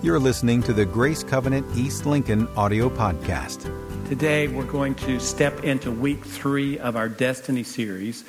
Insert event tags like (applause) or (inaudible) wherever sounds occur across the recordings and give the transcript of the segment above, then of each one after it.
You're listening to the Grace Covenant East Lincoln audio podcast. Today, we're going to step into week three of our Destiny series.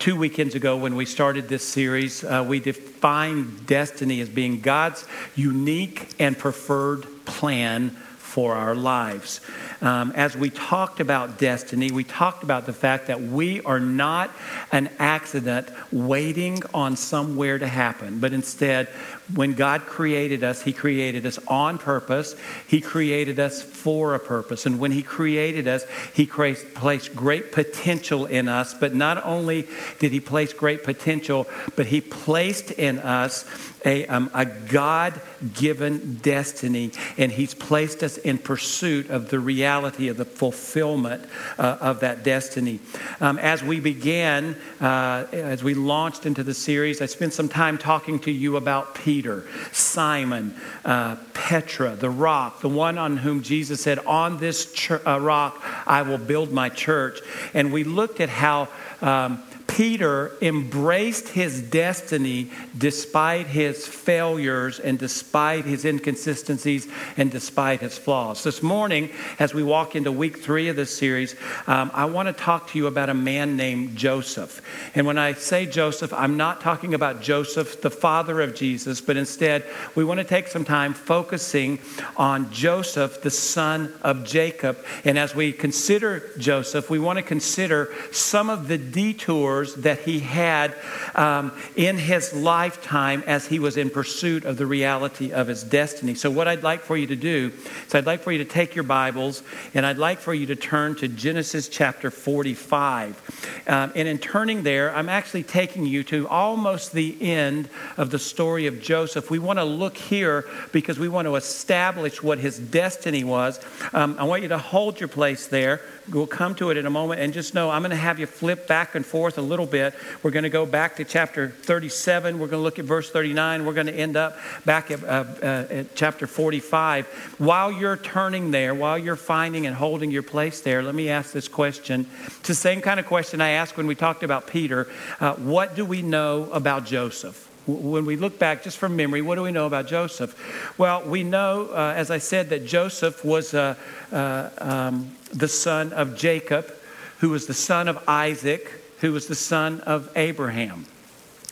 Two weekends ago, when we started this series, uh, we defined destiny as being God's unique and preferred plan for our lives. Um, as we talked about destiny, we talked about the fact that we are not an accident waiting on somewhere to happen, but instead, when God created us, He created us on purpose. He created us for a purpose. And when He created us, He placed great potential in us. But not only did He place great potential, but He placed in us a, um, a God given destiny, and He's placed us in pursuit of the reality of the fulfillment uh, of that destiny. Um, as we began, uh, as we launched into the series, I spent some time talking to you about peace. Peter, Simon, uh, Petra, the rock, the one on whom Jesus said, On this ch- uh, rock I will build my church. And we looked at how. Um, Peter embraced his destiny despite his failures and despite his inconsistencies and despite his flaws. This morning, as we walk into week three of this series, um, I want to talk to you about a man named Joseph. And when I say Joseph, I'm not talking about Joseph, the father of Jesus, but instead, we want to take some time focusing on Joseph, the son of Jacob. And as we consider Joseph, we want to consider some of the detours that he had um, in his lifetime as he was in pursuit of the reality of his destiny. So, what I'd like for you to do is, I'd like for you to take your Bibles and I'd like for you to turn to Genesis chapter 45. Um, and in turning there, I'm actually taking you to almost the end of the story of Joseph. We want to look here because we want to establish what his destiny was. Um, I want you to hold your place there. We'll come to it in a moment and just know I'm going to have you flip back and forth a little bit. We're going to go back to chapter 37. We're going to look at verse 39. We're going to end up back at, uh, uh, at chapter 45. While you're turning there, while you're finding and holding your place there, let me ask this question. It's the same kind of question I asked when we talked about Peter. Uh, what do we know about Joseph? When we look back just from memory, what do we know about Joseph? Well, we know, uh, as I said, that Joseph was uh, uh, um, the son of Jacob, who was the son of Isaac, who was the son of Abraham.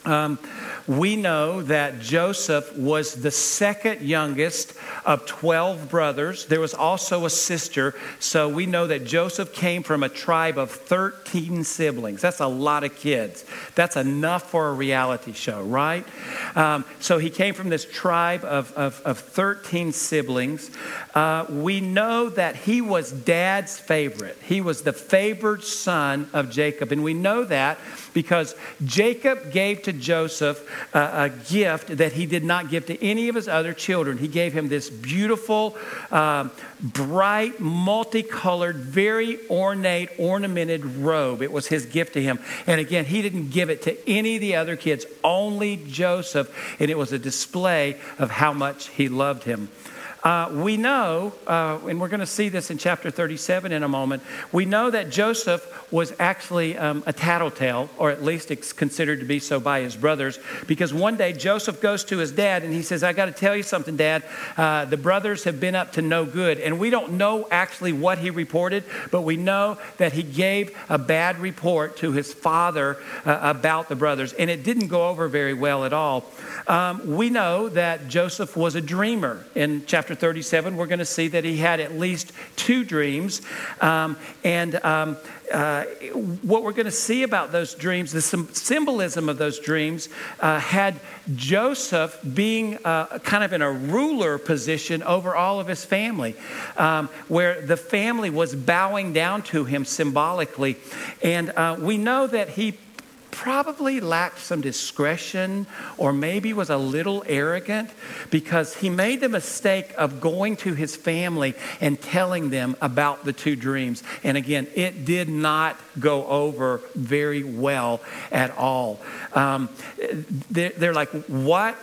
Um, we know that Joseph was the second youngest of 12 brothers. There was also a sister. So we know that Joseph came from a tribe of 13 siblings. That's a lot of kids. That's enough for a reality show, right? Um, so he came from this tribe of, of, of 13 siblings. Uh, we know that he was dad's favorite. He was the favored son of Jacob. And we know that because Jacob gave to Joseph a, a gift that he did not give to any of his other children. He gave him this beautiful, uh, bright, multicolored, very ornate, ornamented robe. It was his gift to him. And again, he didn't give it to any of the other kids, only Joseph. And it was a display of how much he loved him. Uh, we know, uh, and we're going to see this in chapter 37 in a moment, we know that Joseph was actually um, a tattletale, or at least it's considered to be so by his brothers, because one day Joseph goes to his dad and he says, I got to tell you something, Dad. Uh, the brothers have been up to no good. And we don't know actually what he reported, but we know that he gave a bad report to his father uh, about the brothers, and it didn't go over very well at all. Um, we know that Joseph was a dreamer in chapter chapter 37, we're going to see that he had at least two dreams. Um, and um, uh, what we're going to see about those dreams, the symbolism of those dreams, uh, had Joseph being uh, kind of in a ruler position over all of his family, um, where the family was bowing down to him symbolically. And uh, we know that he probably lacked some discretion or maybe was a little arrogant because he made the mistake of going to his family and telling them about the two dreams. And again, it did not go over very well at all. Um, they're, they're like, What?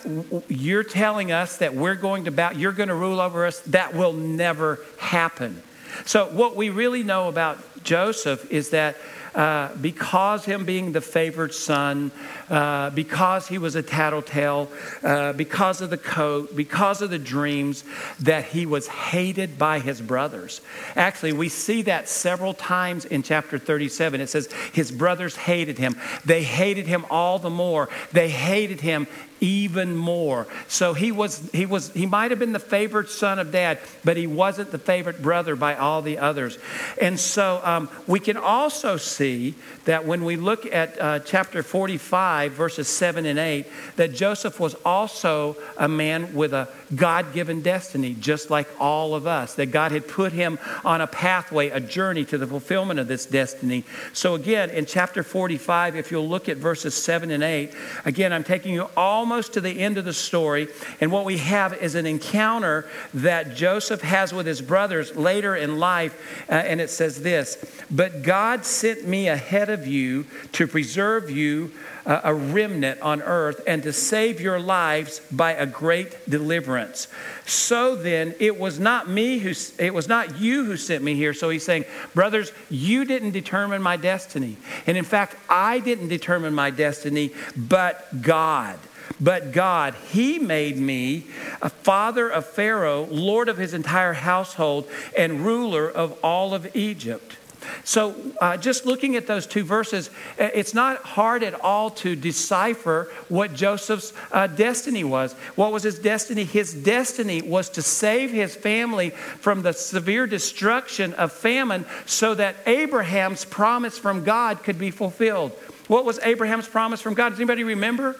You're telling us that we're going to bow, you're going to rule over us? That will never happen. So, what we really know about Joseph is that uh, because him being the favored son, uh, because he was a tattletale, uh, because of the coat, because of the dreams, that he was hated by his brothers. Actually, we see that several times in chapter 37. It says, His brothers hated him. They hated him all the more. They hated him even more. So he was he was he might have been the favorite son of dad, but he wasn't the favorite brother by all the others. And so um, we can also see that when we look at uh, chapter 45, verses 7 and 8, that Joseph was also a man with a God given destiny, just like all of us, that God had put him on a pathway, a journey to the fulfillment of this destiny. So, again, in chapter 45, if you'll look at verses 7 and 8, again, I'm taking you almost to the end of the story, and what we have is an encounter that Joseph has with his brothers later in life, uh, and it says this But God sent me ahead of you to preserve you uh, a remnant on earth and to save your lives by a great deliverance. So then, it was not me who, it was not you who sent me here. So he's saying, brothers, you didn't determine my destiny. And in fact, I didn't determine my destiny, but God. But God, He made me a father of Pharaoh, Lord of his entire household, and ruler of all of Egypt. So, uh, just looking at those two verses, uh, it's not hard at all to decipher what Joseph's uh, destiny was. What was his destiny? His destiny was to save his family from the severe destruction of famine so that Abraham's promise from God could be fulfilled. What was Abraham's promise from God? Does anybody remember?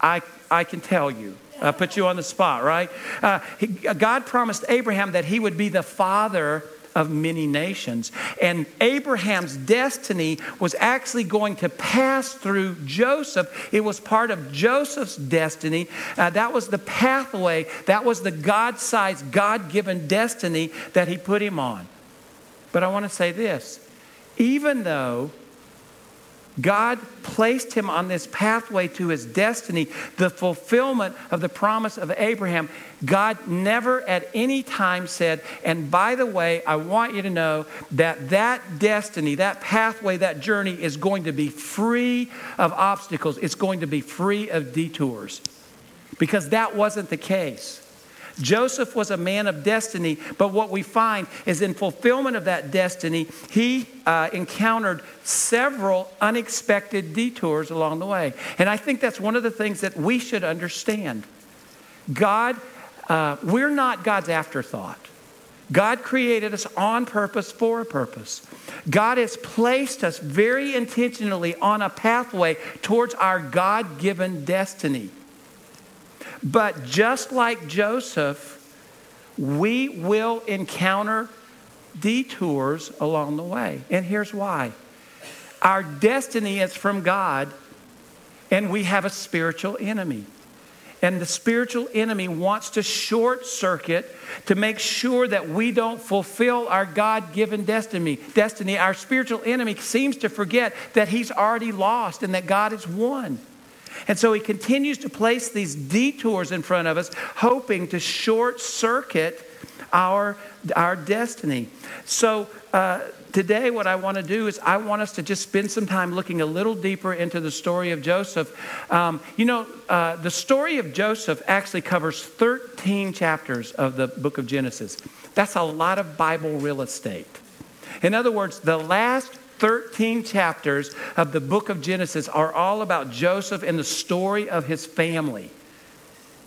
I, I can tell you. I put you on the spot, right? Uh, he, God promised Abraham that he would be the father of many nations. And Abraham's destiny was actually going to pass through Joseph. It was part of Joseph's destiny. Uh, that was the pathway, that was the God sized, God given destiny that he put him on. But I want to say this even though God placed him on this pathway to his destiny, the fulfillment of the promise of Abraham. God never at any time said, and by the way, I want you to know that that destiny, that pathway, that journey is going to be free of obstacles. It's going to be free of detours. Because that wasn't the case. Joseph was a man of destiny, but what we find is in fulfillment of that destiny, he uh, encountered several unexpected detours along the way. And I think that's one of the things that we should understand. God, uh, we're not God's afterthought. God created us on purpose for a purpose. God has placed us very intentionally on a pathway towards our God given destiny. But just like Joseph, we will encounter detours along the way. And here's why our destiny is from God, and we have a spiritual enemy. And the spiritual enemy wants to short circuit to make sure that we don't fulfill our God given destiny. Destiny. Our spiritual enemy seems to forget that he's already lost and that God has won. And so he continues to place these detours in front of us, hoping to short circuit our, our destiny. So uh, today, what I want to do is I want us to just spend some time looking a little deeper into the story of Joseph. Um, you know, uh, the story of Joseph actually covers 13 chapters of the book of Genesis. That's a lot of Bible real estate. In other words, the last 13 chapters of the book of Genesis are all about Joseph and the story of his family.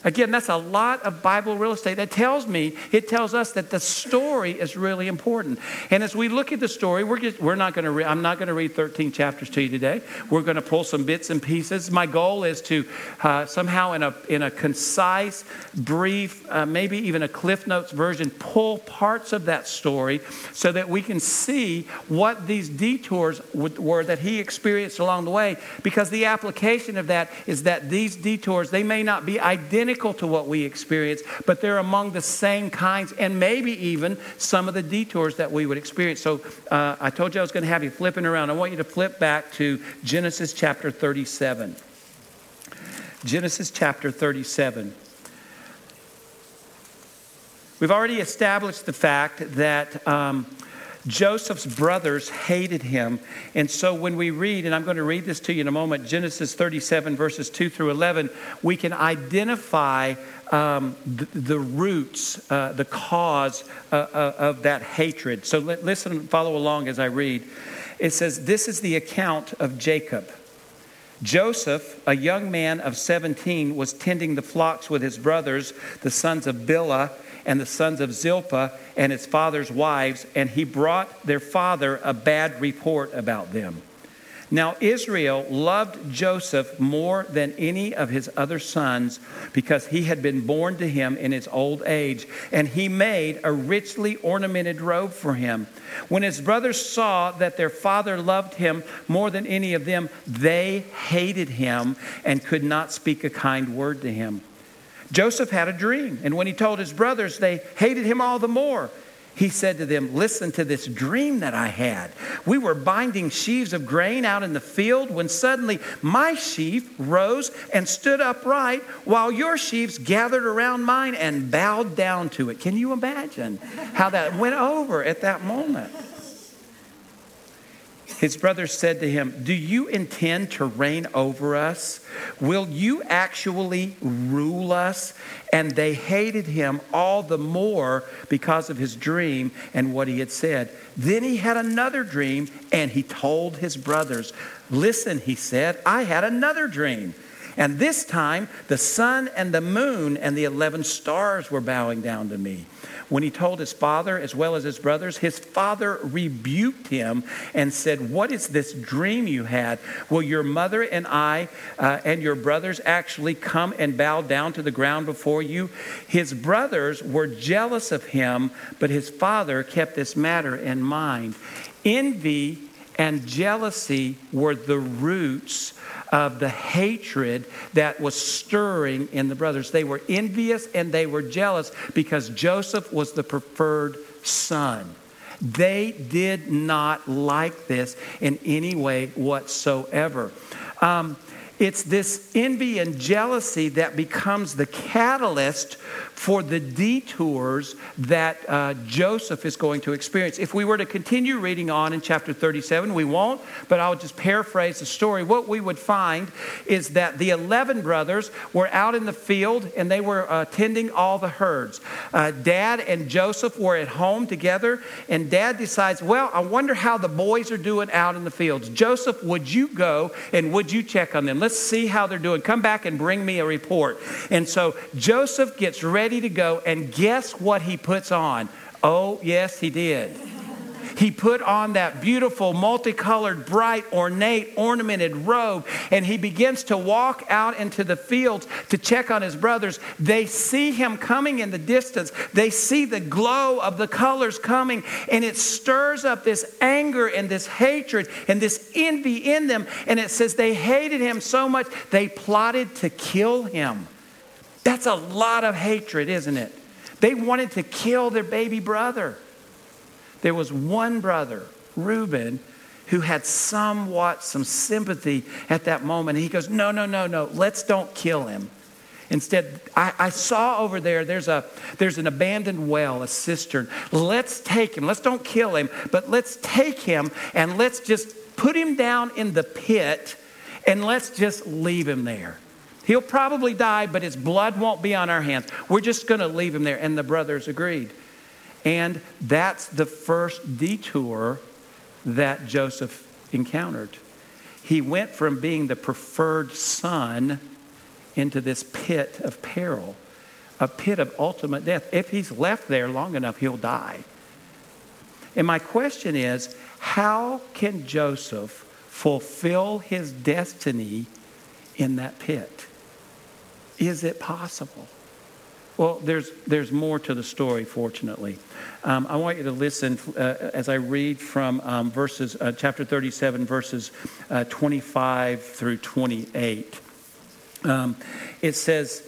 Again, that's a lot of Bible real estate. That tells me, it tells us that the story is really important. And as we look at the story, we're, just, we're not going to, I'm not going to read 13 chapters to you today. We're going to pull some bits and pieces. My goal is to uh, somehow, in a, in a concise, brief, uh, maybe even a Cliff Notes version, pull parts of that story so that we can see what these detours were that he experienced along the way. Because the application of that is that these detours, they may not be identical to what we experience, but they're among the same kinds and maybe even some of the detours that we would experience. So uh, I told you I was going to have you flipping around. I want you to flip back to Genesis chapter 37. Genesis chapter 37. We've already established the fact that um, Joseph's brothers hated him. And so when we read, and I'm going to read this to you in a moment, Genesis 37, verses 2 through 11, we can identify um, the, the, roots, uh, the cause uh, uh, of that hatred. So listen, and follow along as I read. It says, This is the account of Jacob. Joseph, a young man of 17, was tending the flocks with his brothers, the sons of Bilhah and the sons of Zilpah and his father's wives, and he brought their father a bad report about them. Now, Israel loved Joseph more than any of his other sons because he had been born to him in his old age, and he made a richly ornamented robe for him. When his brothers saw that their father loved him more than any of them, they hated him and could not speak a kind word to him. Joseph had a dream, and when he told his brothers, they hated him all the more. He said to them, Listen to this dream that I had. We were binding sheaves of grain out in the field when suddenly my sheaf rose and stood upright while your sheaves gathered around mine and bowed down to it. Can you imagine how that went over at that moment? His brothers said to him, Do you intend to reign over us? Will you actually rule us? And they hated him all the more because of his dream and what he had said. Then he had another dream and he told his brothers, Listen, he said, I had another dream. And this time the sun and the moon and the 11 stars were bowing down to me. When he told his father as well as his brothers, his father rebuked him and said, What is this dream you had? Will your mother and I uh, and your brothers actually come and bow down to the ground before you? His brothers were jealous of him, but his father kept this matter in mind. Envy and jealousy were the roots of the hatred that was stirring in the brothers. They were envious and they were jealous because Joseph was the preferred son. They did not like this in any way whatsoever. Um, it's this envy and jealousy that becomes the catalyst for the detours that uh, Joseph is going to experience. If we were to continue reading on in chapter 37, we won't, but I'll just paraphrase the story. What we would find is that the 11 brothers were out in the field and they were uh, tending all the herds. Uh, Dad and Joseph were at home together, and Dad decides, Well, I wonder how the boys are doing out in the fields. Joseph, would you go and would you check on them? Let's see how they're doing. Come back and bring me a report. And so Joseph gets ready to go, and guess what he puts on? Oh, yes, he did. He put on that beautiful, multicolored, bright, ornate, ornamented robe, and he begins to walk out into the fields to check on his brothers. They see him coming in the distance. They see the glow of the colors coming, and it stirs up this anger and this hatred and this envy in them. And it says they hated him so much, they plotted to kill him. That's a lot of hatred, isn't it? They wanted to kill their baby brother. There was one brother, Reuben, who had somewhat some sympathy at that moment. He goes, No, no, no, no, let's don't kill him. Instead, I, I, saw over there, there's, a, there's an abandoned well, a cistern. Let's take him. Let's don't kill him, but let's take him and let's just put him down in the pit and let's just leave him there. He'll probably die, but his blood won't be on our hands. We're just going to leave him there. And the brothers agreed. And that's the first detour that Joseph encountered. He went from being the preferred son into this pit of peril, a pit of ultimate death. If he's left there long enough, he'll die. And my question is how can Joseph fulfill his destiny in that pit? Is it possible? Well, there's, there's more to the story, fortunately. Um, I want you to listen uh, as I read from um, verses, uh, chapter 37, verses uh, 25 through 28. Um, it says,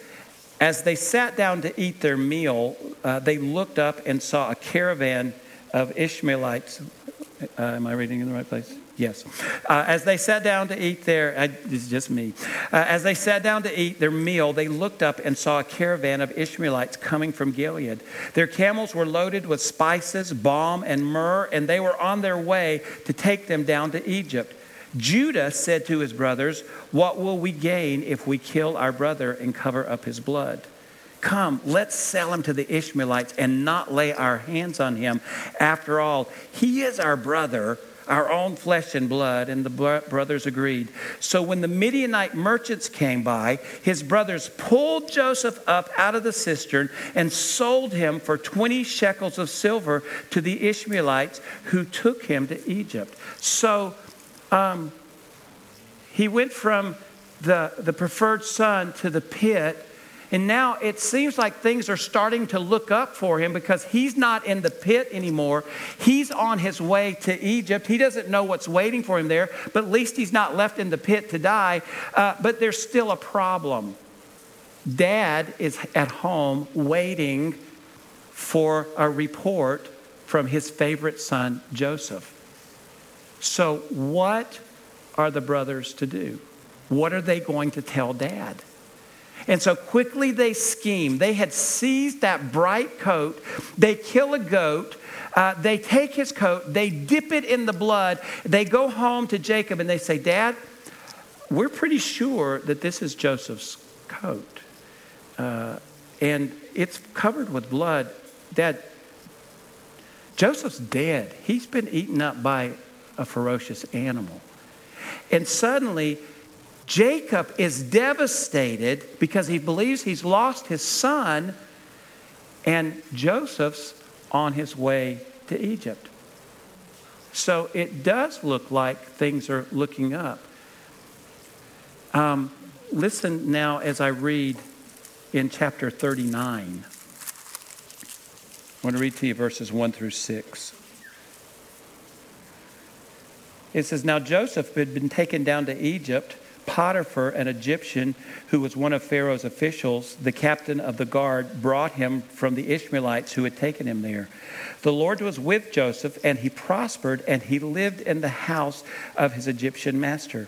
As they sat down to eat their meal, uh, they looked up and saw a caravan of Ishmaelites Uh, am I reading in the right place? Yes. Uh, as they sat down to eat their, uh, just me. Uh, as they sat down to eat their meal, they looked up and saw a caravan of Ishmaelites coming from Gilead. Their camels were loaded with spices, balm, and myrrh, and they were on their way to take them down to Egypt. Judah said to his brothers, What will we gain if we kill our brother and cover up his blood? Come, let's sell him to the Ishmaelites and not lay our hands on him. After all, he is our brother, our own flesh and blood. And the brothers agreed. So when the Midianite merchants came by, his brothers pulled Joseph up out of the cistern and sold him for 20 shekels of silver to the Ishmaelites who took him to Egypt. So um, he went from the, the preferred son to the pit and now it seems like things are starting to look up for him because he's not in the pit anymore. He's on his way to Egypt. He doesn't know what's waiting for him there, but at least he's not left in the pit to die. Uh, but there's still a problem. Dad is at home waiting for a report from his favorite son, Joseph. So, what are the brothers to do? What are they going to tell dad? And so quickly they scheme. They had seized that bright coat. They kill a goat. Uh, they take his coat. They dip it in the blood. They go home to Jacob and they say, Dad, we're pretty sure that this is Joseph's coat. Uh, and it's covered with blood. Dad, Joseph's dead. He's been eaten up by a ferocious animal. And suddenly, Jacob is devastated because he believes he's lost his son, and Joseph's on his way to Egypt. So it does look like things are looking up. Um, listen now as I read in chapter 39. I want to read to you verses 1 through 6. It says, Now Joseph had been taken down to Egypt Potiphar, an Egyptian who was one of Pharaoh's officials, the captain of the guard, brought him from the Ishmaelites who had taken him there. The Lord was with Joseph, and he prospered, and he lived in the house of his Egyptian master.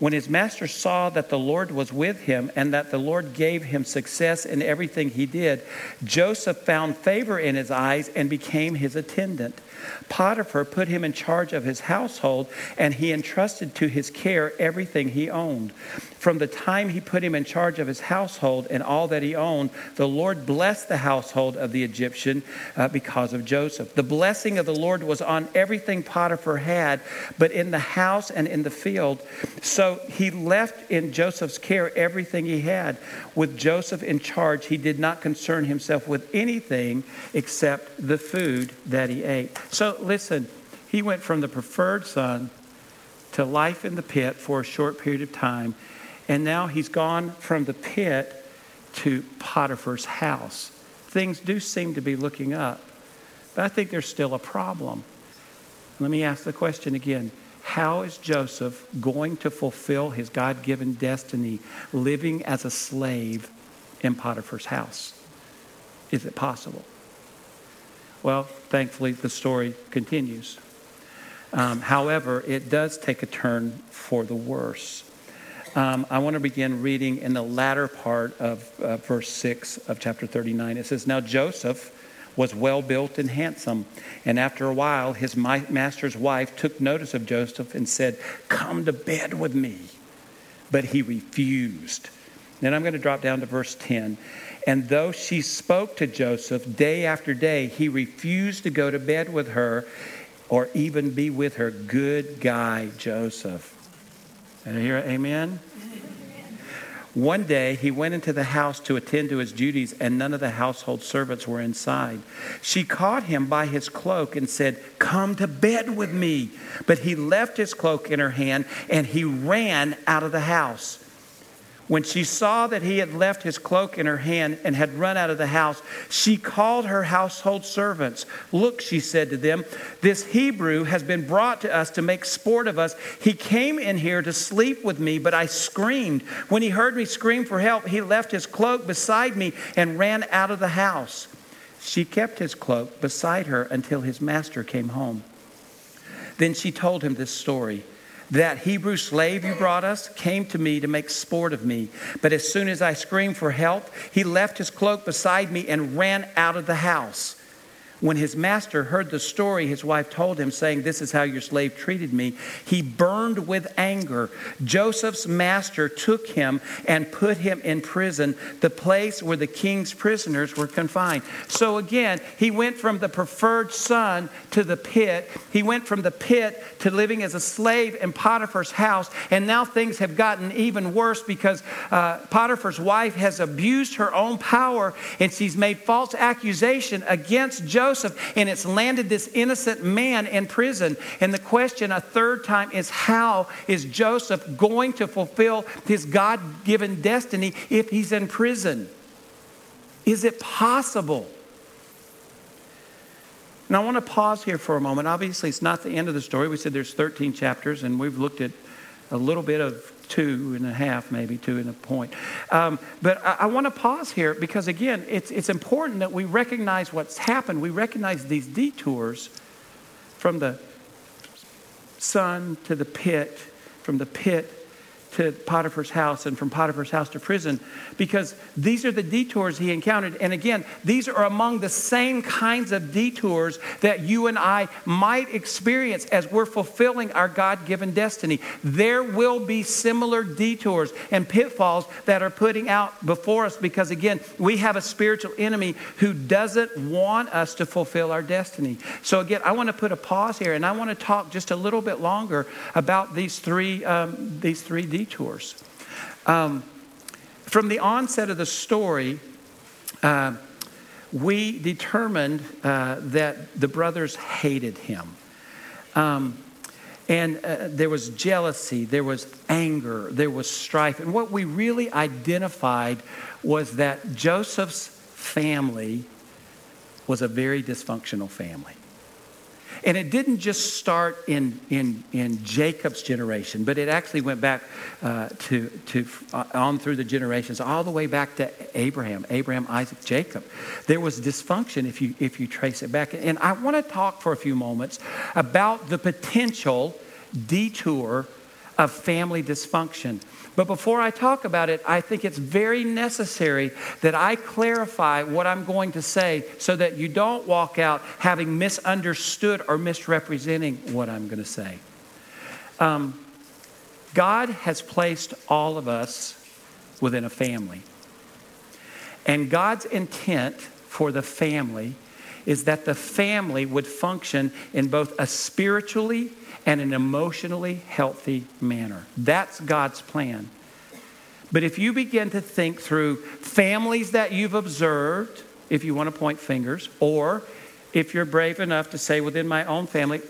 When his master saw that the Lord was with him and that the Lord gave him success in everything he did, Joseph found favor in his eyes and became his attendant. Potiphar put him in charge of his household, and he entrusted to his care everything he owned. From the time he put him in charge of his household and all that he owned, the Lord blessed the household of the Egyptian uh, because of Joseph. The blessing of the Lord was on everything Potiphar had, but in the house and in the field. So he left in Joseph's care everything he had. With Joseph in charge, he did not concern himself with anything except the food that he ate. So listen, he went from the preferred son to life in the pit for a short period of time, and now he's gone from the pit to Potiphar's house. Things do seem to be looking up, but I think there's still a problem. Let me ask the question again. How is Joseph going to fulfill his God given destiny living as a slave in Potiphar's house? Is it possible? Well, thankfully, the story continues. Um, however, it does take a turn for the worse. Um, I want to begin reading in the latter part of uh, verse 6 of chapter 39. It says, Now Joseph was well built and handsome, and after a while, his master's wife took notice of Joseph and said, Come to bed with me. But he refused. Then I'm going to drop down to verse 10. And though she spoke to Joseph day after day, he refused to go to bed with her or even be with her. Good guy, Joseph. And here, amen? One day he went into the house to attend to his duties, and none of the household servants were inside. She caught him by his cloak and said, Come to bed with me. But he left his cloak in her hand and he ran out of the house. When she saw that he had left his cloak in her hand and had run out of the house, she called her household servants. Look, she said to them, this Hebrew has been brought to us to make sport of us. He came in here to sleep with me, but I screamed. When he heard me scream for help, he left his cloak beside me and ran out of the house. She kept his cloak beside her until his master came home. Then she told him this story. That Hebrew slave you brought us came to me to make sport of me. But as soon as I screamed for help, he left his cloak beside me and ran out of the house. When his master heard the story his wife told him, saying, This is how your slave treated me, he burned with anger. Joseph's master took him and put him in prison, the place where the king's prisoners were confined. So again, he went from the preferred son to the pit. He went from the pit to living as a slave in Potiphar's house. And now things have gotten even worse because uh, Potiphar's wife has abused her own power and she's made false accusation against Joseph. Joseph, and it's landed this innocent man in prison. And the question a third time is how is Joseph going to fulfill his God given destiny if he's in prison? Is it possible? And I want to pause here for a moment. Obviously, it's not the end of the story. We said there's 13 chapters, and we've looked at a little bit of two and a half, maybe two and a point. Um, but I, I want to pause here because, again, it's, it's important that we recognize what's happened. We recognize these detours from the son to the pit, from the pit to Potiphar's house and from Potiphar's house to prison because these are the detours he encountered. And again, these are among the same kinds of detours that you and I might experience as we're fulfilling our God given destiny. There will be similar detours and pitfalls that are putting out before us because, again, we have a spiritual enemy who doesn't want us to fulfill our destiny. So, again, I want to put a pause here and I want to talk just a little bit longer about these three, um, these three detours detours. Um, from the onset of the story, uh, we determined uh, that the brothers hated him. Um, and uh, there was jealousy, there was anger, there was strife. And what we really identified was that Joseph's family was a very dysfunctional family. And it didn't just start in, in, in Jacob's generation, but it actually went back uh, to, to uh, on through the generations, all the way back to Abraham, Abraham, Isaac, Jacob. There was dysfunction if you, if you trace it back. And I want to talk for a few moments about the potential detour of family dysfunction. But before I talk about it, I think it's very necessary that I clarify what I'm going to say so that you don't walk out having misunderstood or misrepresenting what I'm going to say. Um, God has placed all of us within a family. And God's intent for the family is that the family would function in both a spiritually and an emotionally healthy manner. That's God's plan. But if you begin to think through families that you've observed, if you want to point fingers, or if you're brave enough to say within my own family,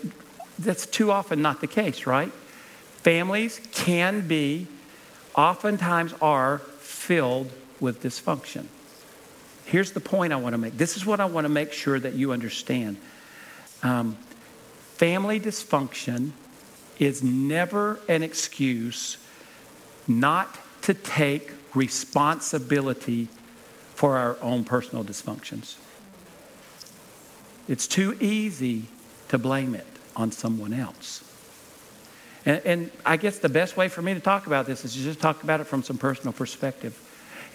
that's too often not the case, right? Families can be, oftentimes are, filled with dysfunction. Here's the point I want to make. This is what I want to make sure that you understand. Um, family dysfunction is never an excuse not to take responsibility for our own personal dysfunctions. It's too easy to blame it on someone else. And, and, I guess the best way for me to talk about this is to just talk about it from some personal perspective.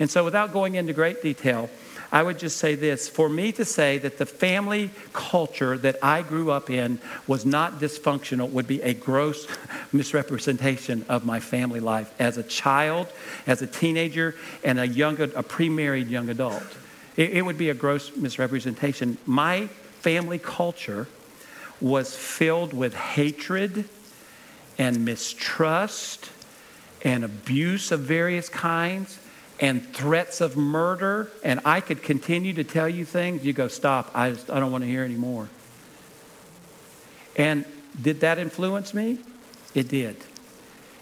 And so, without going into great detail, I would just say this for me to say that the family culture that I grew up in was not dysfunctional would be a gross (laughs) misrepresentation of my family life as a child, as a teenager, and a young, a pre-married young adult. It, it would be a gross misrepresentation. My family culture was filled with hatred and mistrust and abuse of various kinds and threats of murder, and I could continue to tell you things, you go, stop, I, just, I don't want to hear anymore. And did that influence me? It did.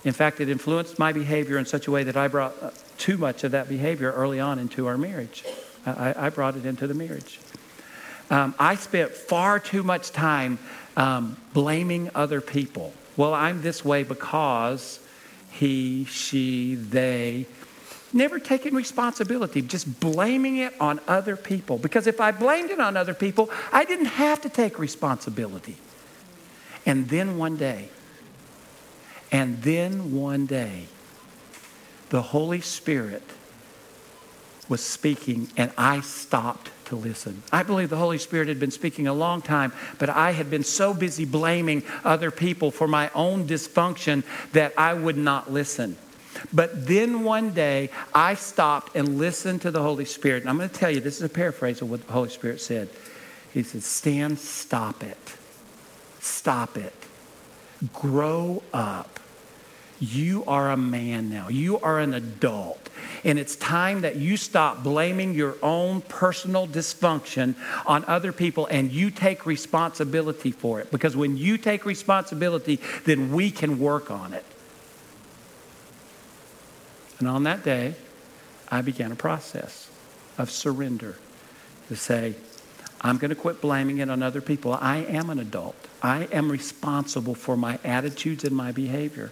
In fact, it influenced my behavior in such a way that I brought uh, too much of that behavior early on into our marriage. I, I brought it into the marriage. Um, I spent far too much time um, blaming other people. Well, I'm this way because he, she, they, never taking responsibility, just blaming it on other people. Because if I blamed it on other people, I didn't have to take responsibility. And then one day, and then one day, the Holy Spirit was speaking, and I stopped to listen. I believe the Holy Spirit had been speaking a long time, but I had been so busy blaming other people for my own dysfunction that I would not listen. But then one day, I stopped and listened to the Holy Spirit. And I'm going to tell you, this is a paraphrase of what the Holy Spirit said. He said, Stan, stop it. Stop it. Grow up. You are a man now. You are an adult. And it's time that you stop blaming your own personal dysfunction on other people and you take responsibility for it. Because when you take responsibility, then we can work on it. And on that day, I began a process of surrender to say, I'm going to quit blaming it on other people. I am an adult. I am responsible for my attitudes and my behavior.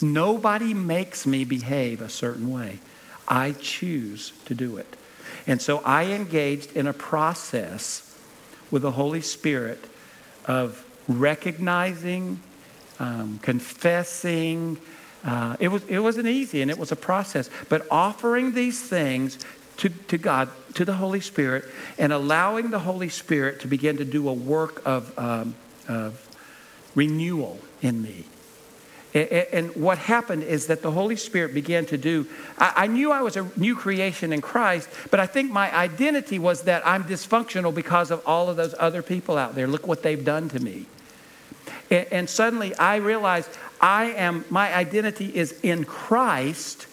Nobody makes me behave a certain way. I choose to do it. And so I engaged in a process with the Holy Spirit of recognizing, um, confessing. Uh, it, was, it wasn't easy and it was a process, but offering these things to, to God, to the Holy Spirit, and allowing the Holy Spirit to begin to do a work of, um, of renewal in me. And what happened is that the Holy Spirit began to do. I knew I was a new creation in Christ, but I think my identity was that I'm dysfunctional because of all of those other people out there. Look what they've done to me. And suddenly I realized I am, my identity is in Christ.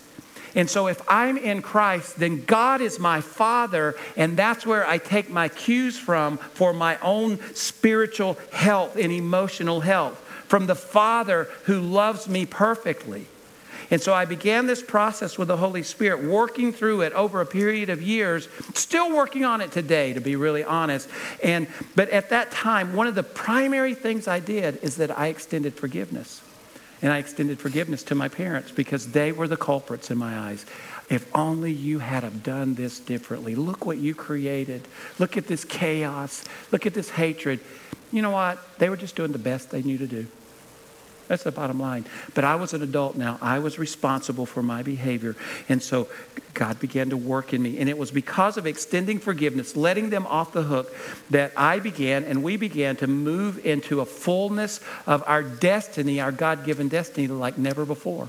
And so if I'm in Christ, then God is my Father, and that's where I take my cues from for my own spiritual health and emotional health from the Father who loves me perfectly. And so I began this process with the Holy Spirit, working through it over a period of years, still working on it today, to be really honest. And, but at that time, one of the primary things I did is that I extended forgiveness. And I extended forgiveness to my parents because they were the culprits in my eyes. If only you had have done this differently. Look what you created. Look at this chaos. Look at this hatred. You know what? They were just doing the best they knew to do. That's the bottom line. But I was an adult now. I was responsible for my behavior. And so God began to work in me. And it was because of extending forgiveness, letting them off the hook, that I began and we began to move into a fullness of our destiny, our God given destiny, like never before.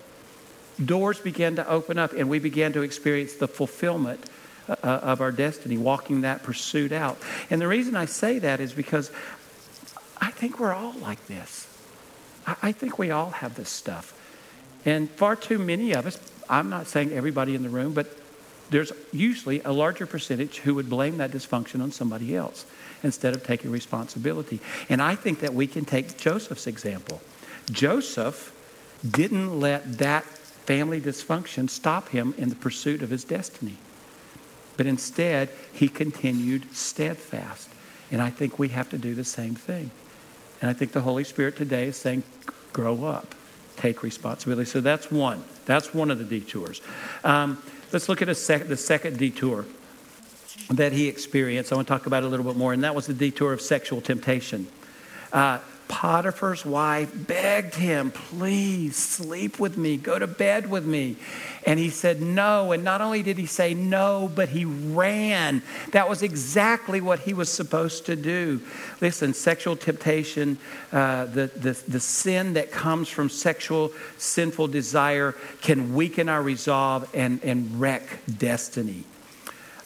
Doors began to open up, and we began to experience the fulfillment uh, of our destiny, walking that pursuit out. And the reason I say that is because I think we're all like this. I think we all have this stuff. And far too many of us, I'm not saying everybody in the room, but there's usually a larger percentage who would blame that dysfunction on somebody else instead of taking responsibility. And I think that we can take Joseph's example. Joseph didn't let that family dysfunction stop him in the pursuit of his destiny. But instead, he continued steadfast. And I think we have to do the same thing. And I think the Holy Spirit today is saying, grow up, take responsibility. So that's one. That's one of the detours. Um, let's look at sec- the second detour that he experienced. I want to talk about it a little bit more, and that was the detour of sexual temptation. Uh, Potiphar's wife begged him, please sleep with me, go to bed with me. And he said no. And not only did he say no, but he ran. That was exactly what he was supposed to do. Listen, sexual temptation, uh, the, the, the sin that comes from sexual sinful desire can weaken our resolve and, and wreck destiny.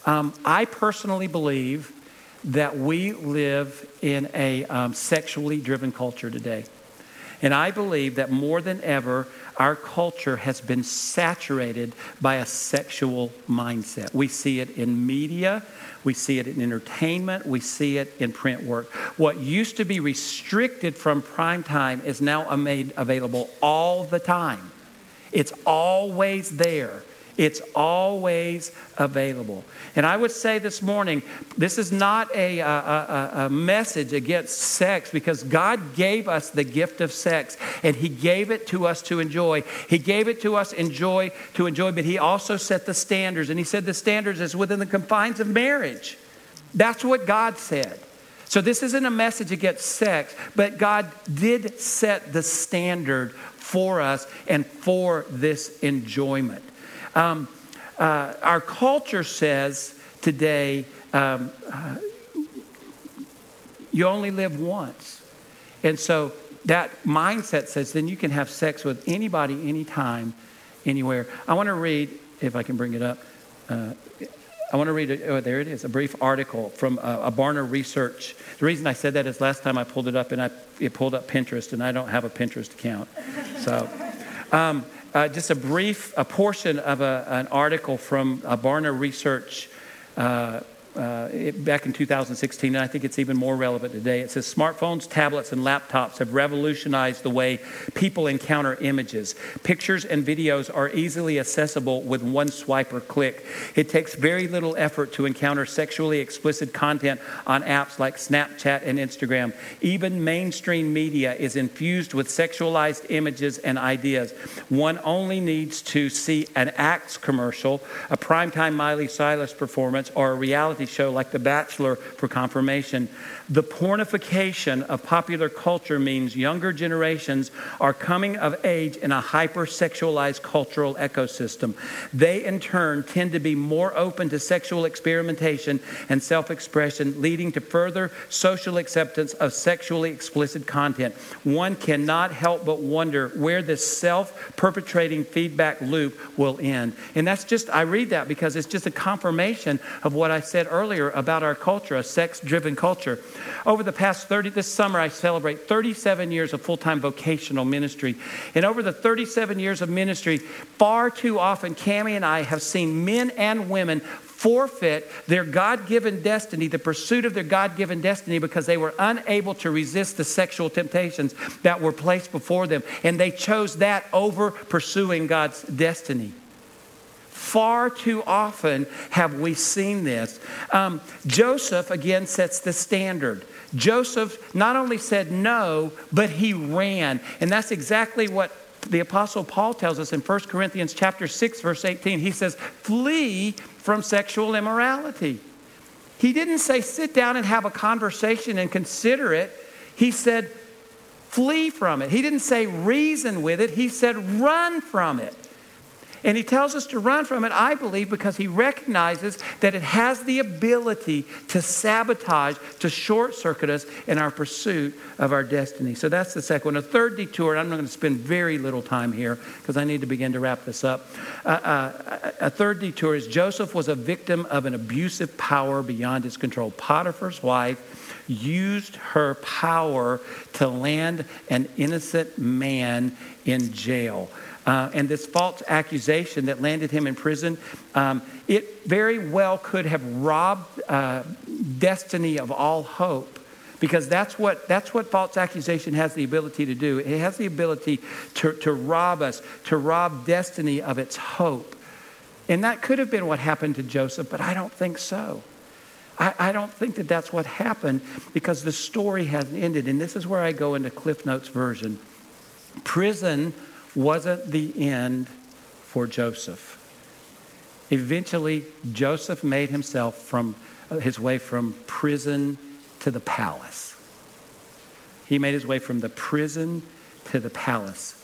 Um, I personally believe that we live in a um, sexually driven culture today. And I believe that more than ever, our culture has been saturated by a sexual mindset. We see it in media, we see it in entertainment, we see it in print work. What used to be restricted from prime time is now made available all the time. It's always there. It's always available. And I would say this morning, this is not a, a, a, a, message against sex because God gave us the gift of sex and He gave it to us to enjoy. He gave it to us enjoy to enjoy, but He also set the standards. And He said the standards is within the confines of marriage. That's what God said. So, this isn't a message against sex, but God did set the standard for us and for this enjoyment. Um, uh, our culture says today um, uh, you only live once. And so that mindset says then you can have sex with anybody, anytime, anywhere. I want to read, if I can bring it up. Uh, I want to read it. Oh, there it is, a brief article from a, a Barna Research. The reason I said that is last time I pulled it up and I, it pulled up Pinterest, and I don't have a Pinterest account. So, um, uh, just a brief, a portion of a, an article from a Barna Research uh, uh, it, back in 2016, and I think it's even more relevant today. It says smartphones, tablets, and laptops have revolutionized the way people encounter images. Pictures and videos are easily accessible with one swipe or click. It takes very little effort to encounter sexually explicit content on apps like Snapchat and Instagram. Even mainstream media is infused with sexualized images and ideas. One only needs to see an Axe commercial, a primetime Miley Cyrus performance, or a reality show like The Bachelor for confirmation. The pornification of popular culture means younger generations are coming of age in a hypersexualized cultural ecosystem. They, in turn, tend to be more open to sexual experimentation and self expression, leading to further social acceptance of sexually explicit content. One cannot help but wonder where this self perpetrating feedback loop will end. And that's just, I read that because it's just a confirmation of what I said earlier about our culture, a sex driven culture. Over the past 30, this summer, I celebrate 37 years of full time vocational ministry. And over the 37 years of ministry, far too often, Cami and I have seen men and women forfeit their God given destiny, the pursuit of their God given destiny, because they were unable to resist the sexual temptations that were placed before them. And they chose that over pursuing God's destiny. Far too often have we seen this. Um, Joseph, again, sets the standard. Joseph not only said no, but he ran. And that's exactly what the apostle Paul tells us in 1 Corinthians chapter 6 verse 18. He says, "Flee from sexual immorality." He didn't say sit down and have a conversation and consider it. He said, "Flee from it." He didn't say reason with it. He said, "Run from it." And he tells us to run from it, I believe, because he recognizes that it has the ability to sabotage, to short circuit us in our pursuit of our destiny. So that's the second one. A third detour, I'm not going to spend very little time here because I need to begin to wrap this up. Uh, uh, a third detour is Joseph was a victim of an abusive power beyond his control. Potiphar's wife used her power to land an innocent man in jail. Uh, and this false accusation that landed him in prison, um, it very well could have robbed uh, destiny of all hope because that's what, that's what false accusation has the ability to do. It has the ability to, to rob us, to rob destiny of its hope. And that could have been what happened to Joseph, but I don't think so. I, I don't think that that's what happened because the story hasn't ended. And this is where I go into Cliff Notes version. Prison wasn't the end for Joseph. Eventually, Joseph made himself from uh, his way from prison to the palace. He made his way from the prison to the palace.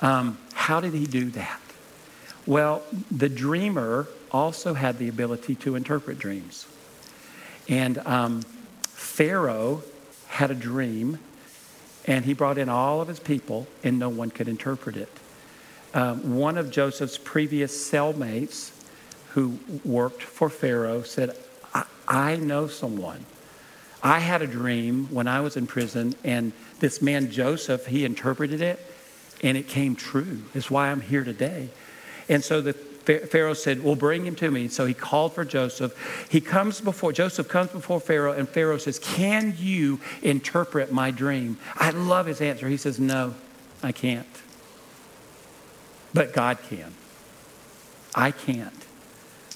Um, how did he do that? Well, the dreamer also had the ability to interpret dreams. And um, Pharaoh had a dream and he brought in all of his people, and no one could interpret it. Um, one of Joseph's previous cellmates who worked for Pharaoh said, I, I know someone. I had a dream when I was in prison, and this man Joseph, he interpreted it, and it came true. It's why I'm here today. And so the Pharaoh said, Well, bring him to me. So he called for Joseph. He comes before, Joseph comes before Pharaoh, and Pharaoh says, Can you interpret my dream? I love his answer. He says, No, I can't. But God can. I can't,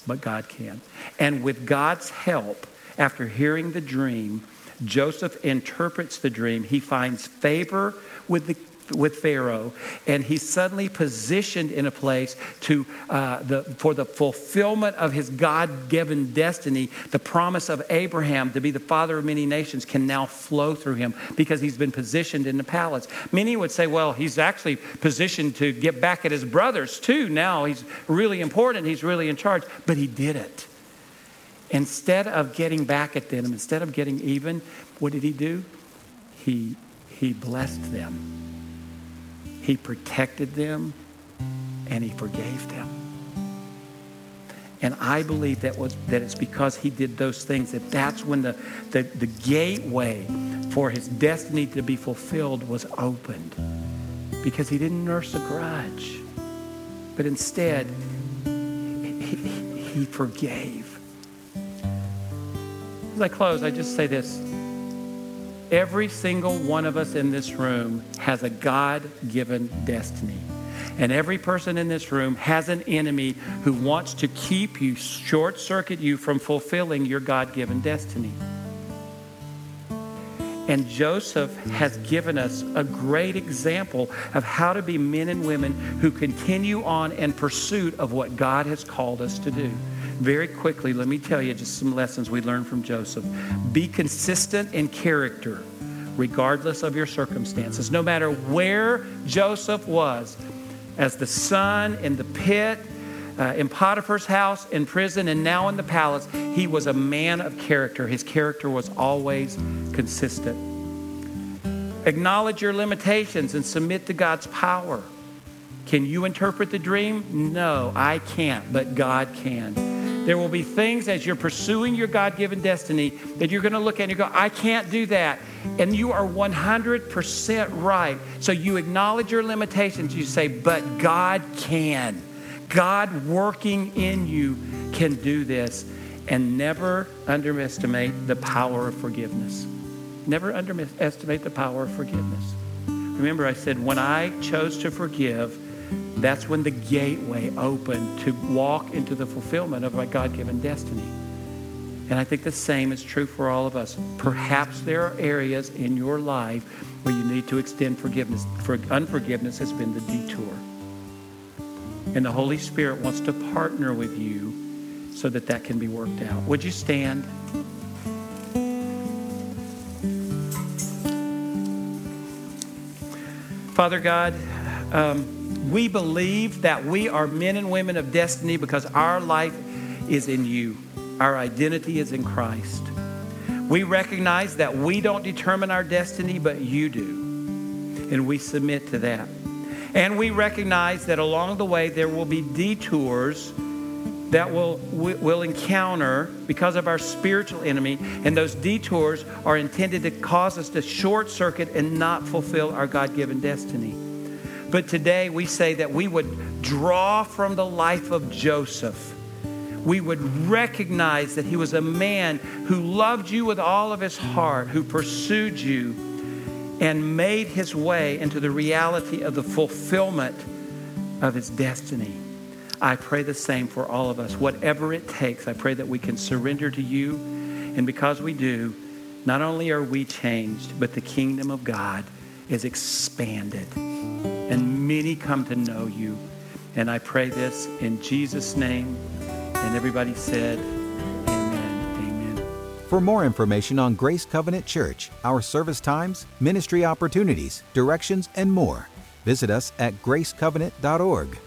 but God can. And with God's help, after hearing the dream, Joseph interprets the dream. He finds favor with the with Pharaoh, and he's suddenly positioned in a place to uh, the, for the fulfillment of his God-given destiny. The promise of Abraham to be the father of many nations can now flow through him because he's been positioned in the palace. Many would say, well, he's actually positioned to get back at his brothers too. Now he's really important. He's really in charge, but he did it. Instead of getting back at them, instead of getting even, what did he do? He he blessed them. He protected them and he forgave them. And I believe that was that it's because he did those things that that's when the, the, the gateway for his destiny to be fulfilled was opened. Because he didn't nurse a grudge, but instead he, he forgave. As I close, I just say this. Every single one of us in this room has a God given destiny. And every person in this room has an enemy who wants to keep you, short circuit you from fulfilling your God given destiny. And Joseph has given us a great example of how to be men and women who continue on in pursuit of what God has called us to do. Very quickly, let me tell you just some lessons we learned from Joseph. Be consistent in character, regardless of your circumstances. No matter where Joseph was, as the son in the pit, uh, in Potiphar's house, in prison, and now in the palace, he was a man of character. His character was always consistent. Acknowledge your limitations and submit to God's power. Can you interpret the dream? No, I can't, but God can. There will be things as you're pursuing your God given destiny that you're going to look at and you go, I can't do that. And you are 100% right. So you acknowledge your limitations. You say, but God can. God working in you can do this. And never underestimate the power of forgiveness. Never underestimate the power of forgiveness. Remember, I said, when I chose to forgive, that's when the gateway opened to walk into the fulfillment of my God given destiny. And I think the same is true for all of us. Perhaps there are areas in your life where you need to extend forgiveness. For unforgiveness has been the detour. And the Holy Spirit wants to partner with you so that that can be worked out. Would you stand? Father God, um, we believe that we are men and women of destiny because our life is in you. Our identity is in Christ. We recognize that we don't determine our destiny, but you do. And we submit to that. And we recognize that along the way there will be detours that we'll, we'll encounter because of our spiritual enemy. And those detours are intended to cause us to short circuit and not fulfill our God given destiny. But today we say that we would draw from the life of Joseph. We would recognize that he was a man who loved you with all of his heart, who pursued you and made his way into the reality of the fulfillment of his destiny. I pray the same for all of us. Whatever it takes, I pray that we can surrender to you. And because we do, not only are we changed, but the kingdom of God is expanded and many come to know you. And I pray this in Jesus' name. And everybody said, Amen. Amen. For more information on Grace Covenant Church, our service times, ministry opportunities, directions, and more, visit us at gracecovenant.org.